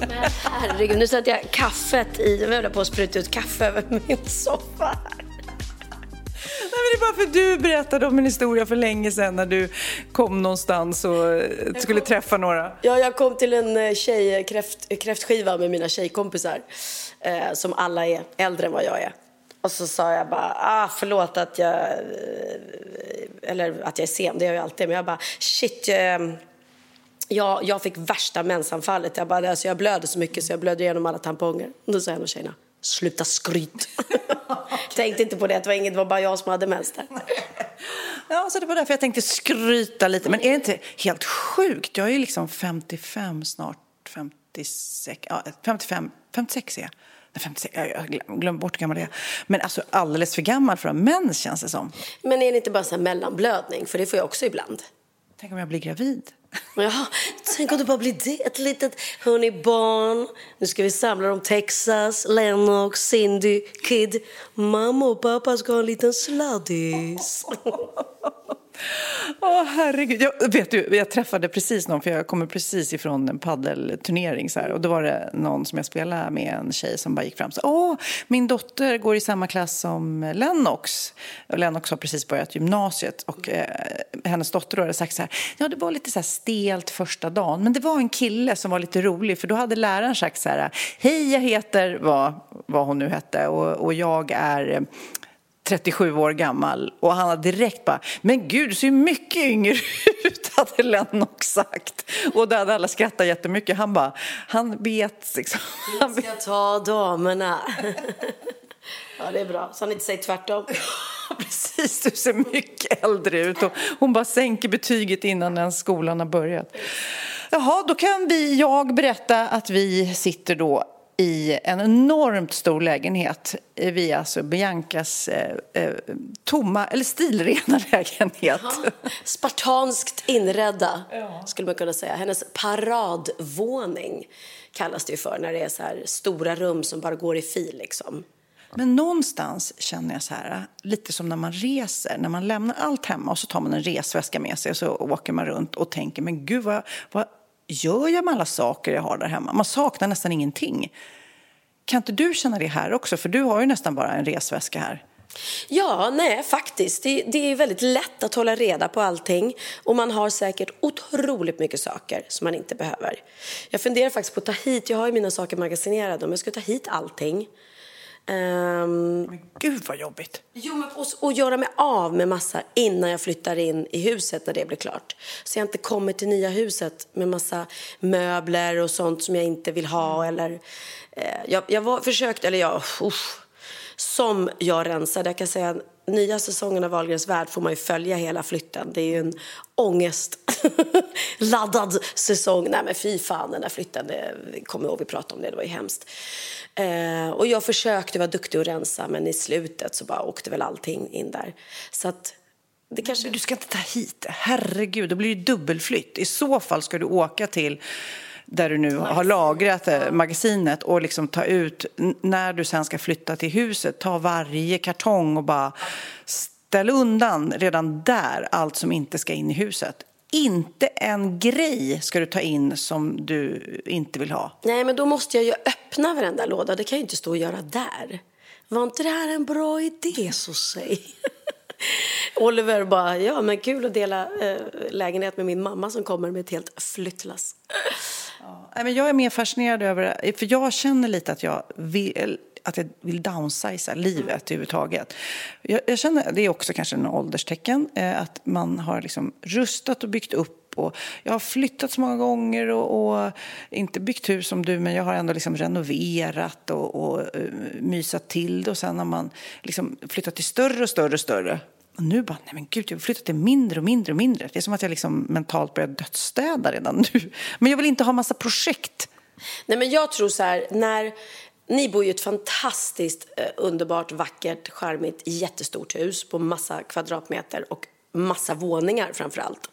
Men herregud, nu sätter jag kaffet i... Jag höll på att spruta ut kaffe över min soffa. Nej, men det är bara för att du berättade om en historia för länge sedan när du kom någonstans och eh, skulle träffa några. Ja, jag kom till en eh, tjej, kräft, kräftskiva med mina tjejkompisar eh, som alla är äldre än vad jag är. Och så sa jag bara, ah, förlåt att jag, eh, eller att jag är sen, det är jag ju alltid, men jag bara, shit, jag, jag, jag fick värsta mensanfallet. Jag, bara, alltså jag blöder så mycket så jag blöder igenom alla tamponger. Då sa en av tjejerna, sluta skryt. Tänkte inte på det, det var, inget, det var bara jag som hade mens där. Ja, så det var därför jag tänkte skryta lite. Men är det inte helt sjukt? Jag är ju liksom 55 snart, 56, ja, 55, 56 är jag. Nej, 56, jag glömmer bort hur gammal jag är. Men alltså alldeles för gammal för att ha mens känns det som. Men är det inte bara så mellanblödning? För det får jag också ibland. Tänk om jag blir gravid? Ja, tänk om det bara blir det. Ett litet, hörni barn, nu ska vi samla dem. Texas, Lennox, Cindy, Kid. Mamma och pappa ska ha en liten sladdis. Åh, herregud. Jag, vet du, jag träffade precis någon, för jag kommer precis ifrån en paddelturnering så här, och då var det någon som jag spelade med, en tjej som bara gick fram och sa Åh, min dotter går i samma klass som Lennox. Och Lennox har precis börjat gymnasiet och eh, hennes dotter då hade sagt så här, ja det var lite så här stelt första dagen, men det var en kille som var lite rolig, för då hade läraren sagt så här, hej jag heter, vad, vad hon nu hette, och, och jag är 37 år gammal och han har direkt bara, men gud du ser ju mycket yngre ut, hade Lennox sagt. Och då hade alla skrattat jättemycket. Han bara, han vet liksom. Han ska ta damerna. Ja, det är bra. Så han inte säger tvärtom. Precis, du ser mycket äldre ut. Och hon bara sänker betyget innan ens skolan har börjat. Jaha, då kan vi, jag berätta att vi sitter då i en enormt stor lägenhet vid alltså Biancas eh, eh, tomma, eller stilrena lägenhet. Ja, spartanskt inredda, ja. skulle man kunna säga. Hennes paradvåning kallas det ju för när det är så här stora rum som bara går i fil liksom. Men någonstans känner jag så här, lite som när man reser, när man lämnar allt hemma och så tar man en resväska med sig och så åker man runt och tänker, men gud vad, vad gör jag med alla saker jag har där hemma? Man saknar nästan ingenting. Kan inte du känna det här också? För du har ju nästan bara en resväska här. Ja, nej faktiskt. Det, det, är väldigt lätt att hålla reda på allting och man har säkert otroligt mycket saker som man inte behöver. Jag funderar faktiskt på att ta hit, jag har ju mina saker magasinerade, om jag ska ta hit allting. Um, men gud vad jobbigt! Jo, men och, och göra mig av med massa innan jag flyttar in i huset när det blir klart. Så jag inte kommer till nya huset med massa möbler och sånt som jag inte vill ha eller eh, jag, jag var, försökt, eller jag, usch, som jag rensade. Jag kan säga nya säsongen av Wahlgrens värld får man ju följa hela flytten. Det är ju en ångestladdad säsong. Nej men fy fan den där flytten, det kommer ihåg vi pratade om det, det var ju hemskt. Eh, och jag försökte vara duktig och rensa men i slutet så bara åkte väl allting in där. Så att det kanske... Du ska inte ta hit det, herregud, då blir det dubbelflytt. I så fall ska du åka till där du nu har lagrat eh, magasinet och liksom ta ut, när du sen ska flytta till huset, ta varje kartong och bara ställ undan redan där allt som inte ska in i huset. Inte en grej ska du ta in som du inte vill ha. Nej, men då måste jag ju öppna varenda låda. Det kan jag ju inte stå och göra där. Var inte det här en bra idé, så säg? Oliver bara, ja men kul att dela eh, lägenhet med min mamma som kommer med ett helt flyttlass. Nej, men jag är mer fascinerad över för jag känner lite att jag vill, att jag vill downsiza livet överhuvudtaget. Jag, jag känner, det är också kanske en ålderstecken, eh, att man har liksom rustat och byggt upp och jag har flyttat så många gånger och, och inte byggt hus som du, men jag har ändå liksom renoverat och, och uh, mysat till det. Och sen har man liksom flyttat till större och större och större. Och nu bara, nej men gud, jag vill flytta till mindre och mindre och mindre. Det är som att jag liksom mentalt börjar dödsstäda redan nu. Men jag vill inte ha massa projekt. Nej, men jag tror så här, när... Ni bor ju i ett fantastiskt, eh, underbart, vackert, charmigt, jättestort hus på massa kvadratmeter och massa våningar framför allt.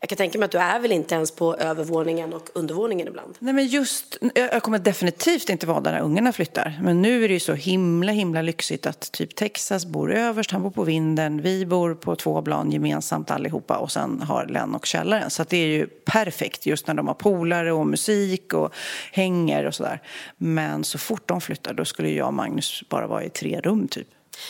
Jag kan tänka mig att du är väl inte ens på övervåningen och undervåningen ibland? Nej, men just, jag kommer definitivt inte vara där när ungarna flyttar. Men nu är det ju så himla, himla lyxigt att typ Texas bor överst, han bor på vinden, vi bor på två plan gemensamt allihopa och sen har Len och källaren. Så det är ju perfekt just när de har polare och musik och hänger och sådär. Men så fort de flyttar då skulle jag och Magnus bara vara i tre rum typ.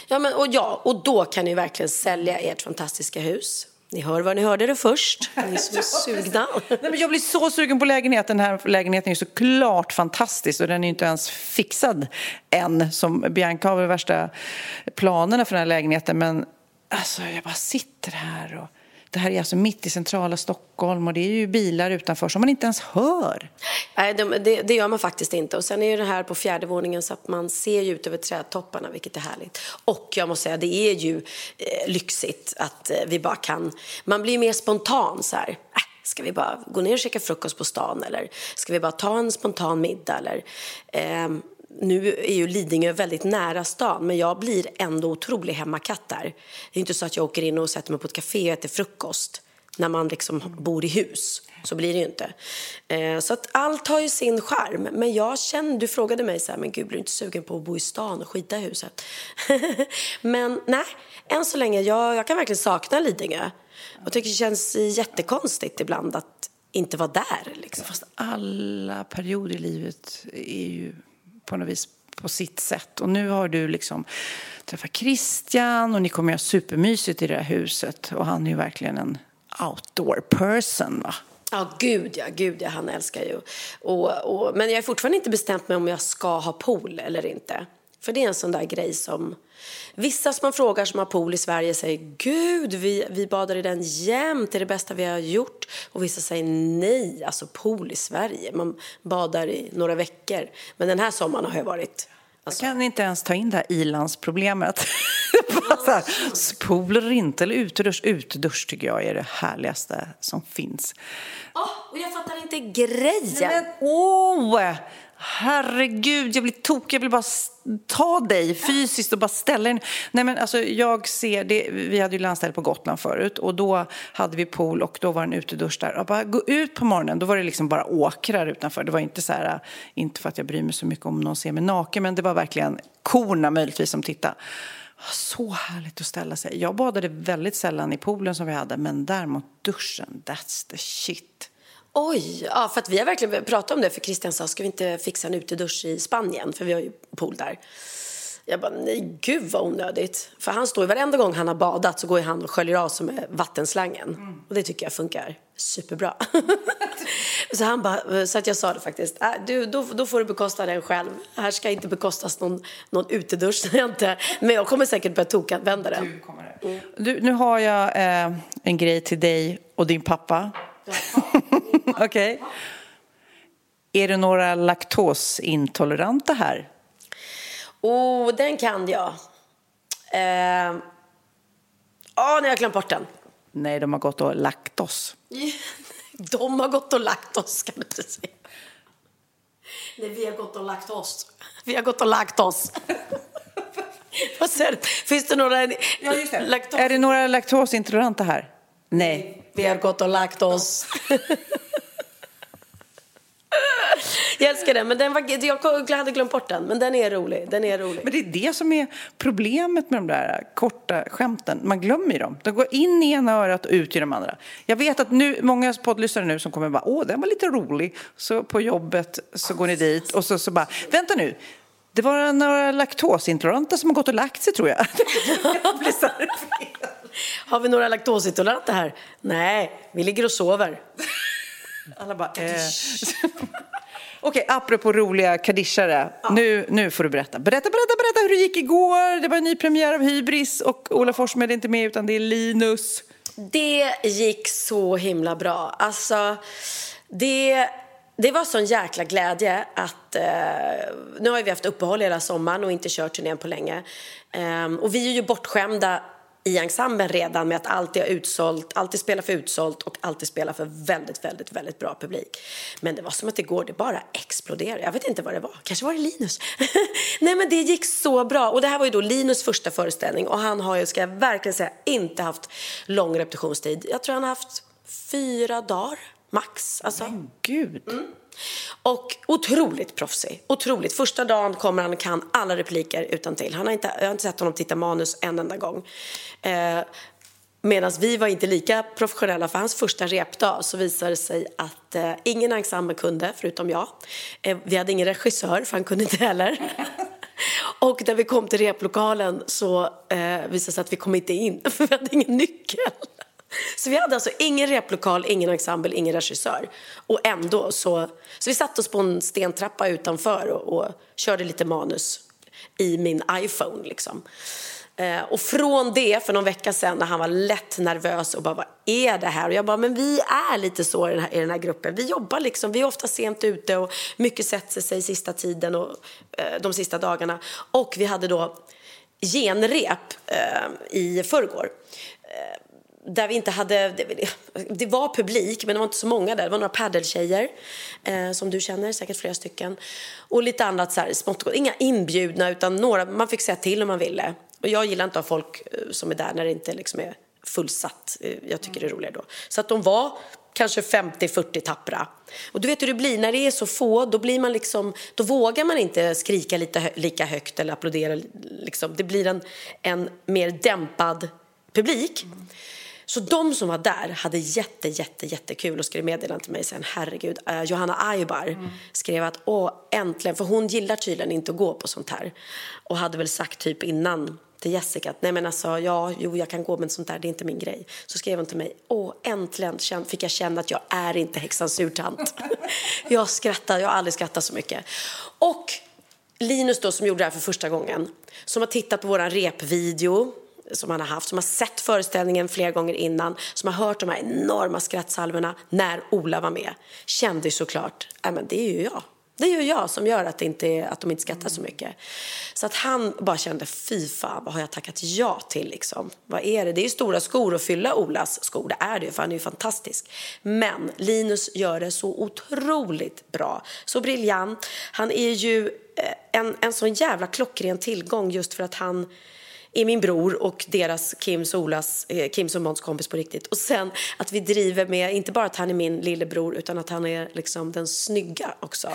Ja, men, och, ja, och då kan ni verkligen sälja ert fantastiska hus. Ni hör var ni hörde det först. Ni som är sugna. Nej, men jag blir så sugen på lägenheten. Den här lägenheten är såklart fantastisk och den är inte ens fixad än. Som Bianca har väl värsta planerna för den här lägenheten. Men alltså, jag bara sitter här och det här är alltså mitt i centrala Stockholm och det är ju bilar utanför som man inte ens hör. Nej, det, det, gör man faktiskt inte. Och sen är det här på fjärde våningen så att man ser ju ut över trädtopparna, vilket är härligt. Och jag måste säga, det är ju eh, lyxigt att eh, vi bara kan... Man blir mer spontan så här. Äh, ska vi bara gå ner och käka frukost på stan eller ska vi bara ta en spontan middag eller... Eh, nu är ju Lidingö väldigt nära stan, men jag blir ändå otrolig hemmakatt där. Det är inte så att jag åker in och sätter mig på ett café och äter frukost när man liksom bor i hus. Så blir det ju inte. Eh, så att allt har ju sin charm. Men jag känner, du frågade mig så här, men gud blir du inte sugen på att bo i stan och skita i huset? men nej, än så länge, jag, jag kan verkligen sakna Lidingö. Och tycker det känns jättekonstigt ibland att inte vara där. Liksom. Fast alla perioder i livet är ju på något vis på sitt sätt. Och nu har du liksom träffat Christian och ni kommer att ha supermysigt i det här huset. Och han är ju verkligen en outdoor person va? Ja, gud ja, gud ja, han älskar ju. Och, och, men jag är fortfarande inte bestämt mig om jag ska ha pool eller inte. För det är en sån där grej som... Vissa som man frågar som har pool i Sverige säger Gud, vi, vi badar i den jämt, det är det bästa vi har gjort. Och vissa säger nej, alltså pool i Sverige, man badar i några veckor. Men den här sommaren har jag varit... Alltså. Jag kan inte ens ta in det här ilandsproblemet. Eller inte, eller utedusch. Utedusch tycker jag är det härligaste som finns. Oh, och jag fattar inte grejen. Men, åh! Herregud, jag blir tokig. Jag vill bara ta dig fysiskt och bara ställa dig. Nej, men alltså, jag ser det. Vi hade ju landställe på Gotland förut och då hade vi pool och då var det en utedusch där. Och bara gå ut på morgonen, då var det liksom bara åkrar utanför. Det var inte så här, inte för att jag bryr mig så mycket om någon ser mig naken, men det var verkligen korna möjligtvis som tittade. Ah, så härligt att ställa sig. Jag badade väldigt sällan i poolen som vi hade, men däremot duschen, that's the shit. Oj, ja, för att vi har verkligen pratat om det för Christian sa, ska vi inte fixa en utedusch i Spanien? För vi har ju pool där. Jag bara, nej gud vad onödigt. För han står ju varenda gång han har badat så går han och sköljer av sig med vattenslangen. Mm. Och det tycker jag funkar superbra. så han bara, så att jag sa det faktiskt, äh, du, då, då får du bekosta den själv. Här ska inte bekostas någon, någon utedusch. Men jag kommer säkert börja tokanvända den. Du kommer det. Mm. Du, nu har jag eh, en grej till dig och din pappa. Okej. Okay. Är det några laktosintoleranta här? Oh, den kan jag. Eh... Oh, nu har jag glömt bort den. Nej, de har gått och lagt oss. de har gått och lagt oss, kan du inte säga. Nej, vi har gått och lagt oss. Vi har gått och lagt oss. Vad säger du? Finns det några... Ja, just det. Laktos... Är det några laktosintoleranta här? Nej. Vi har gått och lagt oss. Jag älskar den, men den var, jag hade glömt bort den. Men den är rolig. Den är rolig. Men det är det som är problemet med de där korta skämten. Man glömmer ju dem. De går in i ena örat och ut i de andra. Jag vet att nu, många poddlyssnare nu som kommer bara, åh, den var lite rolig. Så på jobbet så går ni dit och så, så bara, vänta nu. Det var några laktosintoleranta som har gått och lagt sig tror jag. har vi några laktosintoleranta här? Nej, vi ligger och sover. Alla bara, eh. Okej, apropå roliga kadishare. Ja. Nu, nu får du berätta. Berätta, berätta, berätta hur det gick igår. Det var en ny premiär av Hybris och Ola Forssmed är inte med utan det är Linus. Det gick så himla bra. Alltså, det, det var sån jäkla glädje att... Eh, nu har vi haft uppehåll hela sommaren och inte kört turnén på länge. Eh, och vi är ju bortskämda i ensemblen redan med att alltid ha utsålt, alltid spela för utsålt och alltid spela för väldigt, väldigt, väldigt bra publik. Men det var som att igår, det bara exploderade. Jag vet inte vad det var. Kanske var det Linus. Nej, men det gick så bra. Och det här var ju då Linus första föreställning och han har ju, ska jag verkligen säga, inte haft lång repetitionstid. Jag tror han har haft fyra dagar max. Alltså. Men gud! Mm. Och otroligt proffsig. Otroligt. Första dagen kommer han och kan alla repliker utan till. Han har inte, jag har inte sett honom titta manus en enda gång. Eh, Medan vi var inte lika professionella för hans första repdag så visade det sig att eh, ingen ensemble kunde, förutom jag. Eh, vi hade ingen regissör, för han kunde inte heller. Och när vi kom till replokalen så eh, visade det sig att vi kom inte in, för vi hade ingen nyckel. Så vi hade alltså ingen replokal, ingen ensemble, ingen regissör. Och ändå så... Så vi satte oss på en stentrappa utanför och, och körde lite manus i min iPhone liksom. Eh, och från det, för någon vecka sedan, när han var lätt nervös och bara vad är det här? Och jag bara, men vi är lite så i den här, i den här gruppen. Vi jobbar liksom, vi är ofta sent ute och mycket sätter sig sista tiden och eh, de sista dagarna. Och vi hade då genrep eh, i förrgår. Eh, där vi inte hade, det, det, var publik men det var inte så många där. Det var några paddeltjejer eh, som du känner, säkert flera stycken. Och lite annat så här smått, inga inbjudna utan några, man fick säga till om man ville. Och jag gillar inte att ha folk eh, som är där när det inte liksom är fullsatt. Eh, jag tycker det är roligare då. Så att de var kanske 50-40 tappra. Och du vet hur det blir, när det är så få då, blir man liksom, då vågar man inte skrika lite, lika högt eller applådera. Liksom. Det blir en, en mer dämpad publik. Mm. Så de som var där hade jätte, jätte, jättekul och skrev meddelande till mig sen. Herregud, uh, Johanna Aibar mm. skrev att åh, äntligen, för hon gillar tydligen inte att gå på sånt här. Och hade väl sagt typ innan till Jessica att nej men alltså, ja, jo, jag kan gå men sånt där, det är inte min grej. Så skrev hon till mig, åh, äntligen fick jag känna att jag är inte häxans surtant. jag skrattar, jag har aldrig skrattat så mycket. Och Linus då som gjorde det här för första gången, som har tittat på våran repvideo som han har haft, som har sett föreställningen flera gånger innan, som har hört de här enorma skrattsalvorna när Ola var med, kände såklart, äh, men det är ju jag. Det är ju jag som gör att, inte, att de inte skrattar så mycket. Så att han bara kände, fy fan, vad har jag tackat ja till liksom? Vad är det? Det är ju stora skor att fylla Olas skor, det är det ju, för han är ju fantastisk. Men Linus gör det så otroligt bra, så briljant. Han är ju eh, en, en sån jävla klockren tillgång just för att han är min bror och deras Kims och Olas, eh, Kims och Måns kompis på riktigt. Och sen att vi driver med, inte bara att han är min lillebror utan att han är liksom den snygga också.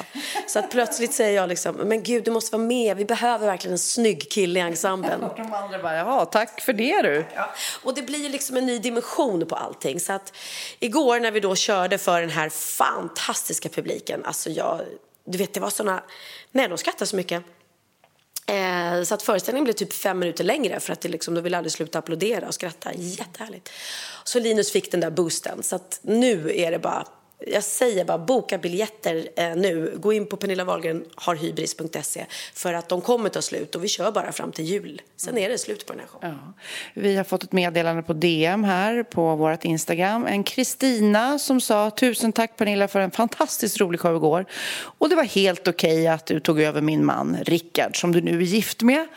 Så att plötsligt säger jag liksom, men gud du måste vara med, vi behöver verkligen en snygg kille i ensemblen. Och de andra bara, jaha, tack för det du. Ja. Och det blir liksom en ny dimension på allting. Så att igår när vi då körde för den här fantastiska publiken, alltså jag, du vet det var såna, nej de skrattade så mycket. Eh, så att föreställningen blev typ fem minuter längre för att det liksom, de ville aldrig sluta applådera och skratta. Jättehärligt. Så Linus fick den där boosten. Så att nu är det bara jag säger bara boka biljetter eh, nu. Gå in på Pernilla Wahlgren har hybris.se för att de kommer ta slut och vi kör bara fram till jul. Sen är det slut på den här showen. Ja. Vi har fått ett meddelande på DM här på vårt Instagram. En Kristina som sa tusen tack Pernilla för en fantastiskt rolig show igår. Och det var helt okej okay att du tog över min man Rickard som du nu är gift med.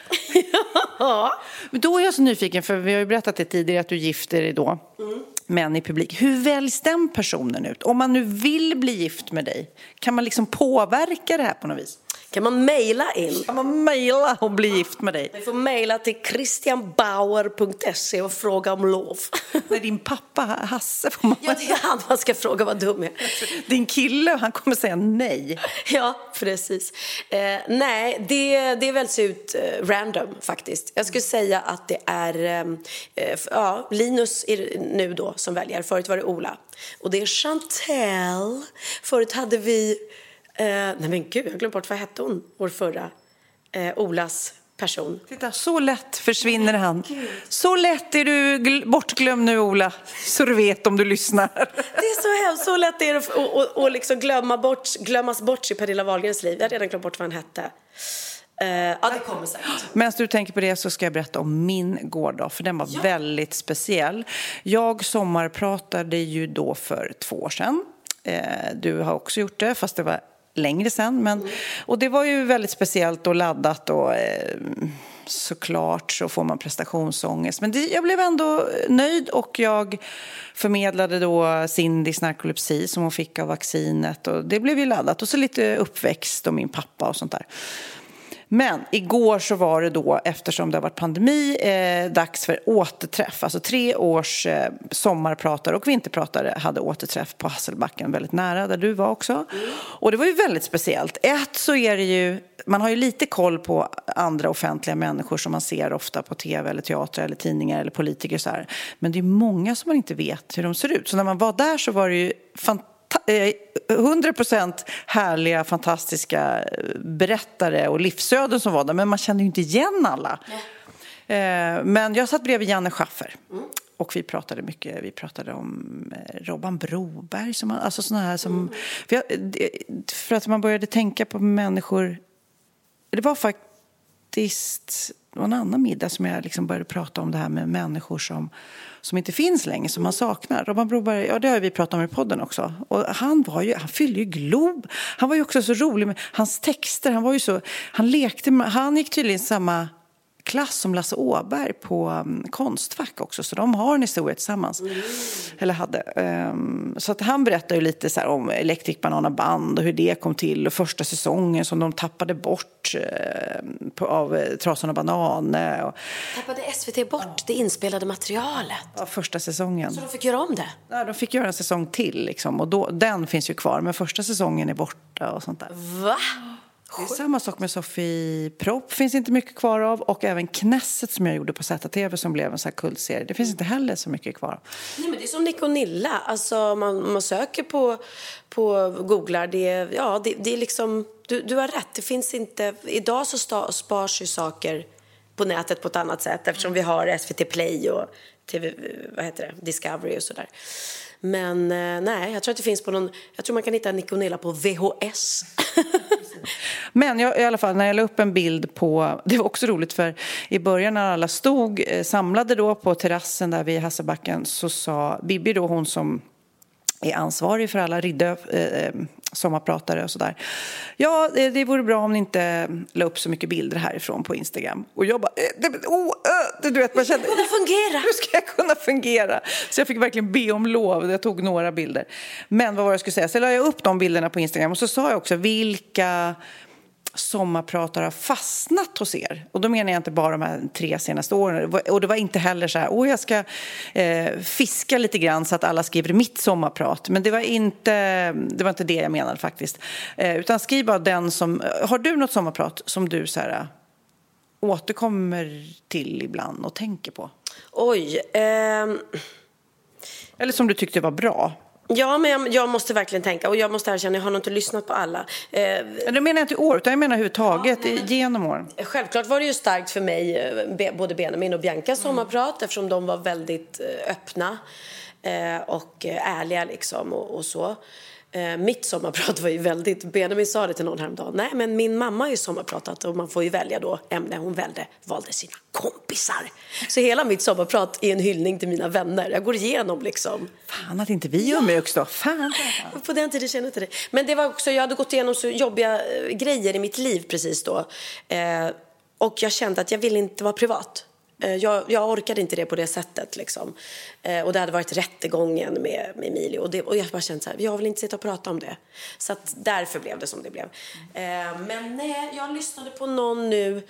ja. Men då är jag så nyfiken för vi har ju berättat det tidigare att du gifter dig då. Mm män i publik. Hur väljs den personen ut? Om man nu vill bli gift med dig, kan man liksom påverka det här på något vis? Kan man mejla in. Kan man mejla och bli gift med dig? Du får mejla till christianbauer.se och fråga om lov. Nej, din pappa Hasse får man... Ja, det är han man ska fråga vad dum är. Din kille, han kommer säga nej. Ja, precis. Eh, nej, det, det väljs ut eh, random faktiskt. Jag skulle säga att det är eh, f- ja, Linus är nu då som väljer. Förut var det Ola. Och det är Chantel. Förut hade vi... Eh, nej men gud, jag glömt bort vad hette hon, vår förra eh, Olas person. Titta, så lätt försvinner han. Så lätt är du gl- bortglömd nu, Ola. Så du vet om du lyssnar. Det är så hemskt, så lätt är det att och, och, och liksom glömma bort, glömmas bort i Pernilla Wahlgrens liv. Jag har redan glömt bort vad han hette. Eh, ja, det kommer säkert. Medan du tänker på det så ska jag berätta om min gårdag, för den var väldigt speciell. Jag sommarpratade ju då för två år sedan. Eh, Du har också gjort det, fast det var längre sen. Men, och det var ju väldigt speciellt och laddat och eh, såklart så får man prestationsångest. Men det, jag blev ändå nöjd och jag förmedlade då Cindys narkolepsi som hon fick av vaccinet och det blev ju laddat. Och så lite uppväxt och min pappa och sånt där. Men igår så var det då, eftersom det har varit pandemi, eh, dags för återträff. Alltså tre års eh, sommarpratare och vinterpratare hade återträff på Hasselbacken, väldigt nära där du var också. Och det var ju väldigt speciellt. Ett så är det ju, man har ju lite koll på andra offentliga människor som man ser ofta på tv eller teater eller tidningar eller politiker så här. Men det är många som man inte vet hur de ser ut. Så när man var där så var det ju fantastiskt eh, 100 procent härliga, fantastiska berättare och livsöden som var där, men man kände ju inte igen alla. Eh, Men jag satt bredvid Janne Schaffer. Och vi pratade mycket, vi pratade om eh, Robban Broberg, som, alltså såna här som... För, jag, det- för att man började tänka på människor... Det var faktiskt det var en annan middag som jag liksom började prata om det här med människor som, som inte finns längre, som man saknar. Robban Broberg, ja det har vi pratat om i podden också. Och han, var ju, han fyllde ju Glob. Han var ju också så rolig med hans texter. Han var ju så, han lekte med, han gick tydligen samma klass som Lasse Åberg på um, Konstfack också, så de har en historia tillsammans. Eller hade. Ehm, så att han berättar ju lite så om Electric Banana Band och hur det kom till och första säsongen som de tappade bort eh, på, av eh, Trasan och Banane. Och, Tappade SVT bort det inspelade materialet? ja, första säsongen. Så de fick göra om det? Ja, de fick göra en säsong till liksom, och då, den finns ju kvar, men första säsongen är borta och sånt där. Va? Det är samma sak med Sofie Propp, finns inte mycket kvar av. Och även Knesset som jag gjorde på ZTV som blev en sån här kultserie. Det finns inte heller så mycket kvar. Nej, men det är som Nick och Nilla. Alltså, man, man söker på, på googlar. Det, är- ja, det, det är liksom, du, du har rätt. Det finns inte, idag så sta, spars ju saker på nätet på ett annat sätt eftersom vi har SVT Play och TV, vad heter det, Discovery och sådär. Men eh, nej, jag tror att det finns på någon, jag tror man kan hitta Nick och Nilla på VHS. Men jag, i alla fall, när jag la upp en bild på... Det var också roligt, för i början när alla stod eh, samlade då på terrassen där vid Hasselbacken så sa Bibi, då, hon som är ansvarig för alla Ridö eh, sommarpratare och sådär. Ja, det, det vore bra om ni inte la upp så mycket bilder härifrån på Instagram. Och jag bara, eh, det, oh, eh, du vet, man kände, Det fungerar! hur ska jag kunna fungera? Så jag fick verkligen be om lov. Jag tog några bilder. Men vad var det jag skulle säga? Så la jag upp de bilderna på Instagram och så sa jag också vilka sommarpratare har fastnat hos er. Och då menar jag inte bara de här tre senaste åren. Och det var inte heller så här, åh jag ska eh, fiska lite grann så att alla skriver mitt sommarprat. Men det var inte det, var inte det jag menade faktiskt. Eh, utan skriv bara den som, har du något sommarprat som du så här, återkommer till ibland och tänker på? Oj. ehm, Eller som du tyckte var bra? Ja, men jag, jag måste verkligen tänka. Och jag måste erkänna, jag har nog inte lyssnat på alla. Eh, Men Det menar jag inte i år, utan jag menar överhuvudtaget genom åren. Självklart var det ju starkt för mig, eh, både Benjamin och Biancas sommarprat eftersom de var väldigt eh, öppna eh, och eh, ärliga liksom och, och så. Eh, Mitt sommarprat var ju väldigt, Benjamin sa det till någon häromdagen, nej men min mamma har ju sommarpratat och man får ju välja då ämne, hon valde, valde sina kompisar. Så hela mitt sommarprat är en hyllning till mina vänner, jag går igenom liksom Fan att inte vi umgicks då. Fan. på den tiden kände jag inte det. Men det var också, jag hade gått igenom så jobbiga eh, grejer i mitt liv precis då. Eh, och jag kände att jag ville inte vara privat. Eh, Jag, jag orkade inte det på det sättet. Liksom. Eh, och det hade varit rättegången med, med Emilio. Och, det, och jag bara kände så här, jag vill inte sitta och prata om det. Så att därför blev det som det blev. Eh, men nej, jag lyssnade på någon nu.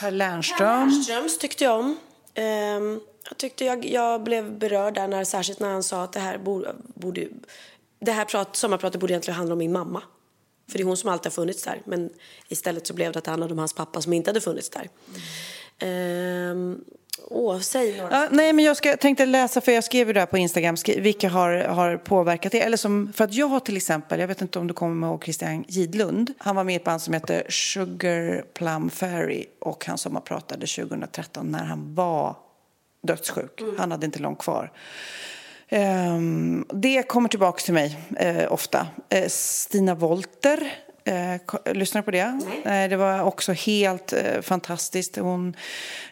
Per Lernström. Ströms tyckte jag om. Ehm, jag tyckte jag, jag blev berörd där, när, särskilt när han sa att det här borde, borde det här prat, sommarpratet borde egentligen handla om min mamma. För det är hon som alltid har funnits där. Men istället så blev det att det handlade om hans pappa som inte hade funnits där. Ehm, åh, säg några. Ja, nej, men jag ska, tänkte läsa, för jag skrev ju där på Instagram, skri, vilka har, har påverkat det. Eller som, för att jag har till exempel, jag vet inte om du kommer ihåg Christian Gidlund. Han var med i ett band som heter Sugar Plum Fairy och han sommarpratade 2013 när han var dödssjuk. Han hade inte långt kvar. Ehm, det kommer tillbaka till mig eh, ofta. Eh, Stina Wolter, eh, du på det? Nej. det var också helt eh, fantastiskt. Hon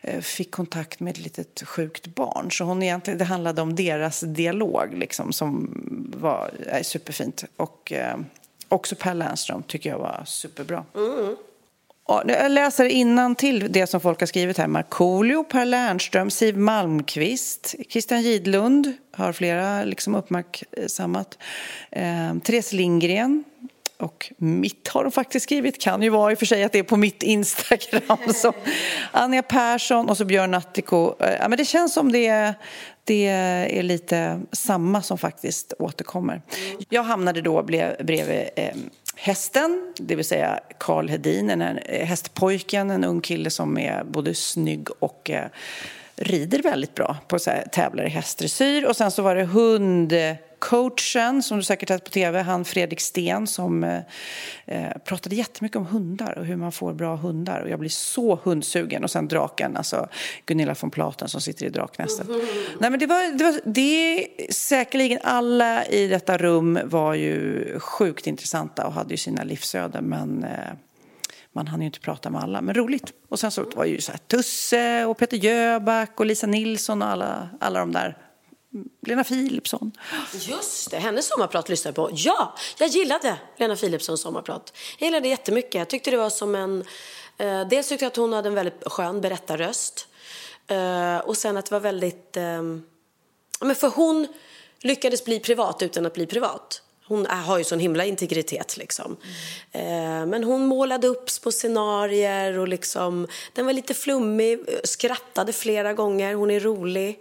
eh, fick kontakt med ett litet sjukt barn. Så hon egentligen, det handlade om deras dialog liksom, som var eh, superfint. Och eh, också Per Lernström tycker jag var superbra. Ja, Jag läser innan till det som folk har skrivit här. Markoolio, Per Lernström, Siv Malmqvist, Christian Gidlund har flera liksom uppmärksammat. Eh, Therese Lindgren och mitt har de faktiskt skrivit. Kan ju vara i och för sig att det är på mitt Instagram. Så. Anja Persson och så Björn Nattiko. Eh, ja, men det känns som det, det är lite samma som faktiskt återkommer. Jag hamnade då bredvid eh, hästen, det vill säga Karl Hedin, en, eh, hästpojken, en ung kille som är både snygg och eh, rider väldigt bra på så här, tävlar i hästdressyr. Och sen så var det hund hundcoachen som du säkert sett på tv, han Fredrik Sten som eh, eh, pratade jättemycket om hundar och hur man får bra hundar. Och jag blir så hundsugen. Och sen draken, alltså Gunilla von Platen som sitter i draknästet. Nej, men det var, det var det, säkerligen alla i detta rum var ju sjukt intressanta och hade ju sina livsöden. Men eh, man hann ju inte prata med alla, men roligt. Och sen så var ju så här Tusse och Peter Jöback och Lisa Nilsson och alla, alla de där. Lena Philipsson. Just det, hennes sommarprat lyssnade jag på. Ja, jag gillade Lena Philipssons sommarprat. Jag gillade det jättemycket. Jag tyckte det var som en... Eh, dels tyckte jag att hon hade en väldigt skön berättarröst. Eh, och sen att det var väldigt... Eh, men för hon lyckades bli privat utan att bli privat. Hon har ju sån himla integritet liksom. Eh, men hon målade upp på scenarier och liksom... Den var lite flummig, skrattade flera gånger. Hon är rolig.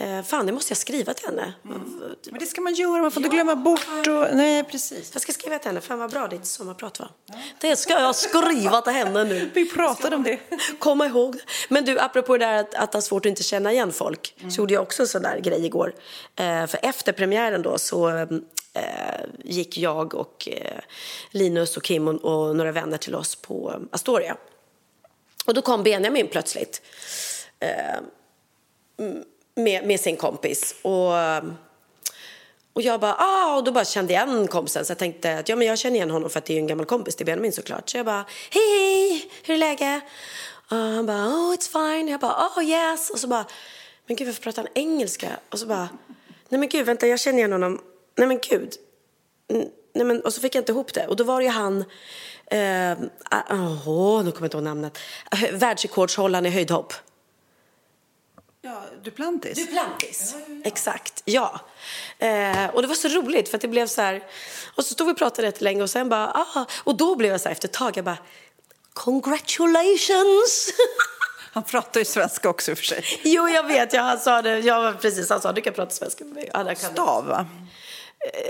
Eh, fan, det måste jag skriva till henne. Men det ska man göra, man får inte glömma bort. Och, nej, precis. Jag ska skriva till henne. Fan vad bra ditt sommarprat var. Det ska jag skriva till henne nu. Vi pratade om det. Komma ihåg. Men du, apropå det där att, att ha svårt att inte känna igen folk. Så gjorde jag också en sån där grej igår. Eh, för efter premiären då så eh, gick jag och eh, Linus och Kim och, och några vänner till oss på Astoria. Och då kom Benjamin plötsligt. Eh, med, med sin kompis. Och, och jag bara, ah, och då bara kände jag igen kompisen. Så jag tänkte att ja, men jag känner igen honom för att det är en gammal kompis till Benjamin såklart. Så jag bara, hej, hej, hur är läget? Och han bara, oh it's fine. Jag bara, oh yes. Och så bara, men gud varför pratar han engelska? Och så bara, nej men gud vänta jag känner igen honom. Nej men gud. Nej, men, och så fick jag inte ihop det. Och då var det ju han, eh, oh, nu kommer jag inte ihåg namnet, eh, världsrekordshållaren i höjdhopp. Ja, Duplantis. Duplantis. Exakt, ja. Eh, och det var så roligt för att det blev så här... Och så stod vi och pratade rätt länge och sen bara... Ah, och då blev jag så här efter ett tag, jag bara... Congratulations! Han pratar ju svenska också i och för sig. jo, jag vet. Ja, han sa det. Ja, precis. Han sa du kan prata svenska med mig. Ja, jag kan. Stav, va?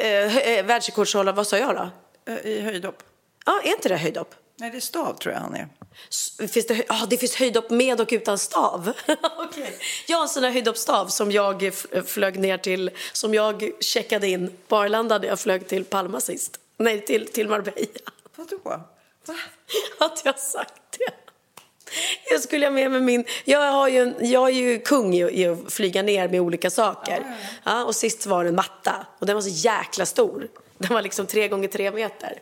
Eh, eh, Världsrekordshållare, vad sa jag då? Eh, I höjdhopp. Ja, är inte det höjdhopp? Nej, det är stav tror jag han är. Finns det, ah, det finns höjdhopp med och utan stav. okay. Jag har en sån här höjdhoppsstav som jag flög ner till, som jag checkade in på Arlanda när jag flög till Palma sist. Nej, till, till Marbella. Vadå? Va? Att jag sagt det. Jag skulle ha med mig min... Jag, har ju jag är ju kung i, att flyga ner med olika saker. Ja, och sist var det en matta och den var så jäkla stor. Den var liksom tre gånger tre meter.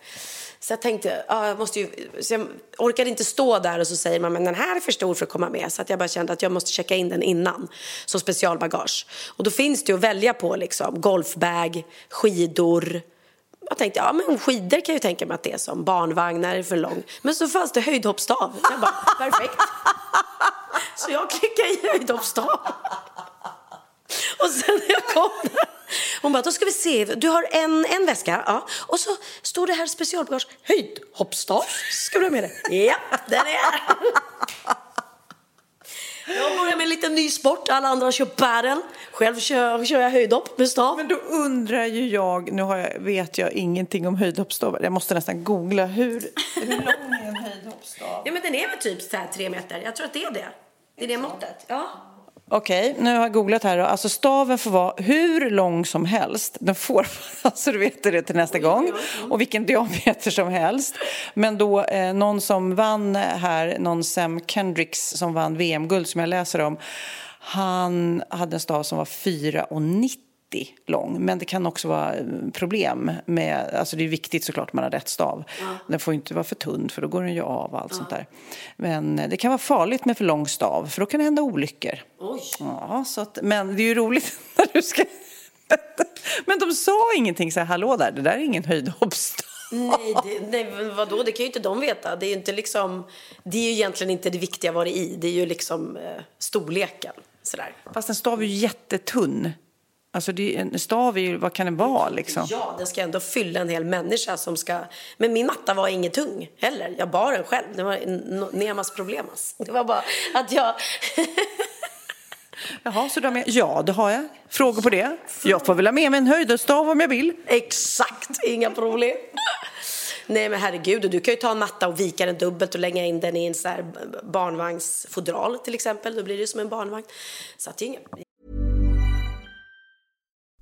Så jag tänkte, ja, jag måste ju... Så jag orkade inte stå där och så säger man men den här är för stor för att komma med. Så att jag bara kände att jag måste checka in den innan. Som specialbagage. Och då finns det ju att välja på liksom. Golfbag, skidor. Jag tänkte, ja men skidor kan jag ju tänka mig att det är som. Barnvagnar är för lång. Men så fanns det höjdhoppsstav. Jag bara, perfekt. Så jag klickade i höjdhoppsstav. Och sen när jag kom där, hon bara, då ska vi se, du har en, en väska, ja. Och så står det här specialbagage, höjdhoppsstav, ska du ha med dig? Ja, den är här. Jag börjar med en liten ny sport, alla andra kör padel. Själv kör, kör jag höjdhopp med stav. Men då undrar ju jag, nu jag, vet jag ingenting om höjdhoppsstavar. Jag måste nästan googla. Hur, hur lång är en höjdhoppsstav? Ja men den är väl typ så här tre meter, jag tror att det är det. Det är det måttet. Ja. Okej, nu har jag googlat här. då. Alltså staven får vara hur lång som helst. Den får, alltså du vet det till nästa gång. Och vilken diameter som helst. Men då eh, någon som vann här, någon Sam Kendricks som vann VM-guld som jag läser om. Han hade en stav som var 4,90 lång. Men det kan också vara eh, problem med, alltså det är viktigt såklart att man har rätt stav. Den får inte vara för tunn för då går den ju av och allt sånt där. Men eh, det kan vara farligt med för lång stav för då kan det hända olyckor. Oj. Ja, så att, men det är ju roligt när du ska... Men de sa ingenting så här, hallå där, det där är ingen höjdhoppsstav. Nej, det, nej vadå, det kan ju inte de veta. Det är ju inte liksom, det är ju egentligen inte det viktiga vad det är i. Det är ju liksom eh, storleken. Sådär. Fast en stav är ju jättetunn. Alltså det en stav är ju, vad kan det vara liksom? Ja, den ska ändå fylla en hel människa som ska... Men min matta var ingen tung heller. Jag bar den själv. Det var nemas problemas. Det var bara att jag... Jaha, så du har med? Ja, det har jag. Frågor på det? Jag får väl ha med mig en höjdhoppsstav om jag vill. Exakt, inga problem. Nej men herregud, du kan ju ta en matta och vika den dubbelt och lägga in den i en så barnvagnsfodral till exempel. Då blir det som en barnvagn. Så att det är inga...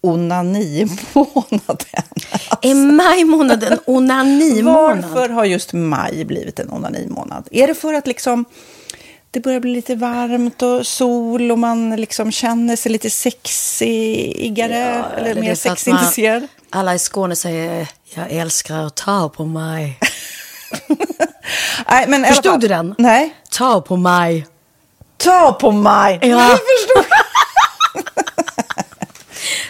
onanimånaden. Är maj månad en onanimånad? Varför har just maj blivit en onanimånad? Är det för att liksom det börjar bli lite varmt och sol och man liksom känner sig lite sexigare eller, eller mer sexintresserad? Alla i Skåne säger jag älskar att ta på mig. Nej, men Förstod du den? Nej. Ta på mig. Ta på mig! Ja. Jag förstår.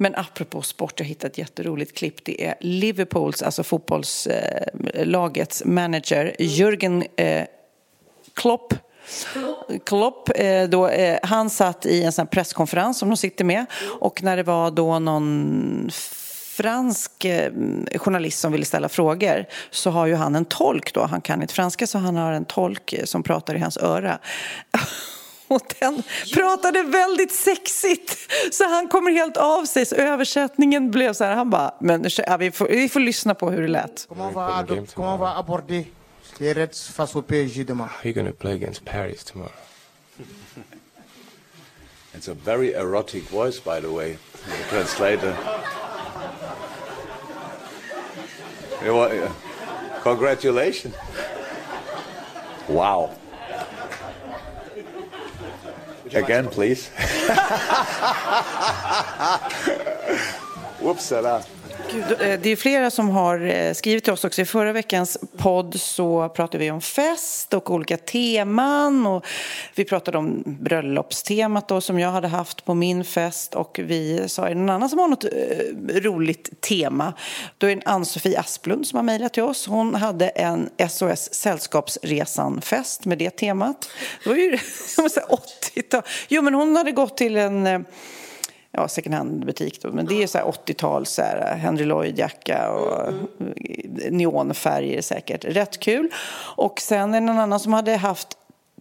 Men apropå sport, jag hittade ett jätteroligt klipp. Det är Liverpools, alltså fotbollslagets manager, Jürgen eh, Klopp. Klopp, eh, då, eh, han satt i en sån presskonferens som de sitter med och när det var då någon fransk eh, journalist som ville ställa frågor så har ju han en tolk då. Han kan inte franska så han har en tolk som pratar i hans öra. Och den pratade väldigt sexigt. Så han kommer helt av sig. Så översättningen blev så här. Han bara, men ja, vi, får, vi får lyssna på hur det lät. Reds face au PSG demain? How are you going to play against Paris tomorrow? It's a very erotic voice, by the way, the translator. Congratulations. Wow. Again, please. Whoops, eh, Eh, det är flera som har eh, skrivit till oss också. I förra veckans podd så pratade vi om fest och olika teman. Och vi pratade om bröllopstemat då, som jag hade haft på min fest. Och vi sa, är det någon annan som har något eh, roligt tema? Då är det Ann-Sofie Asplund som har mejlat till oss. Hon hade en SOS Sällskapsresan-fest med det temat. Det var ju 80-tal. Jo, men hon hade gått till en ja, second hand-butik. Men det är så 80-tal, så här, Henry Lloyd-jacka och mm. neonfärger säkert. Rätt kul. Och sen är det någon annan som hade haft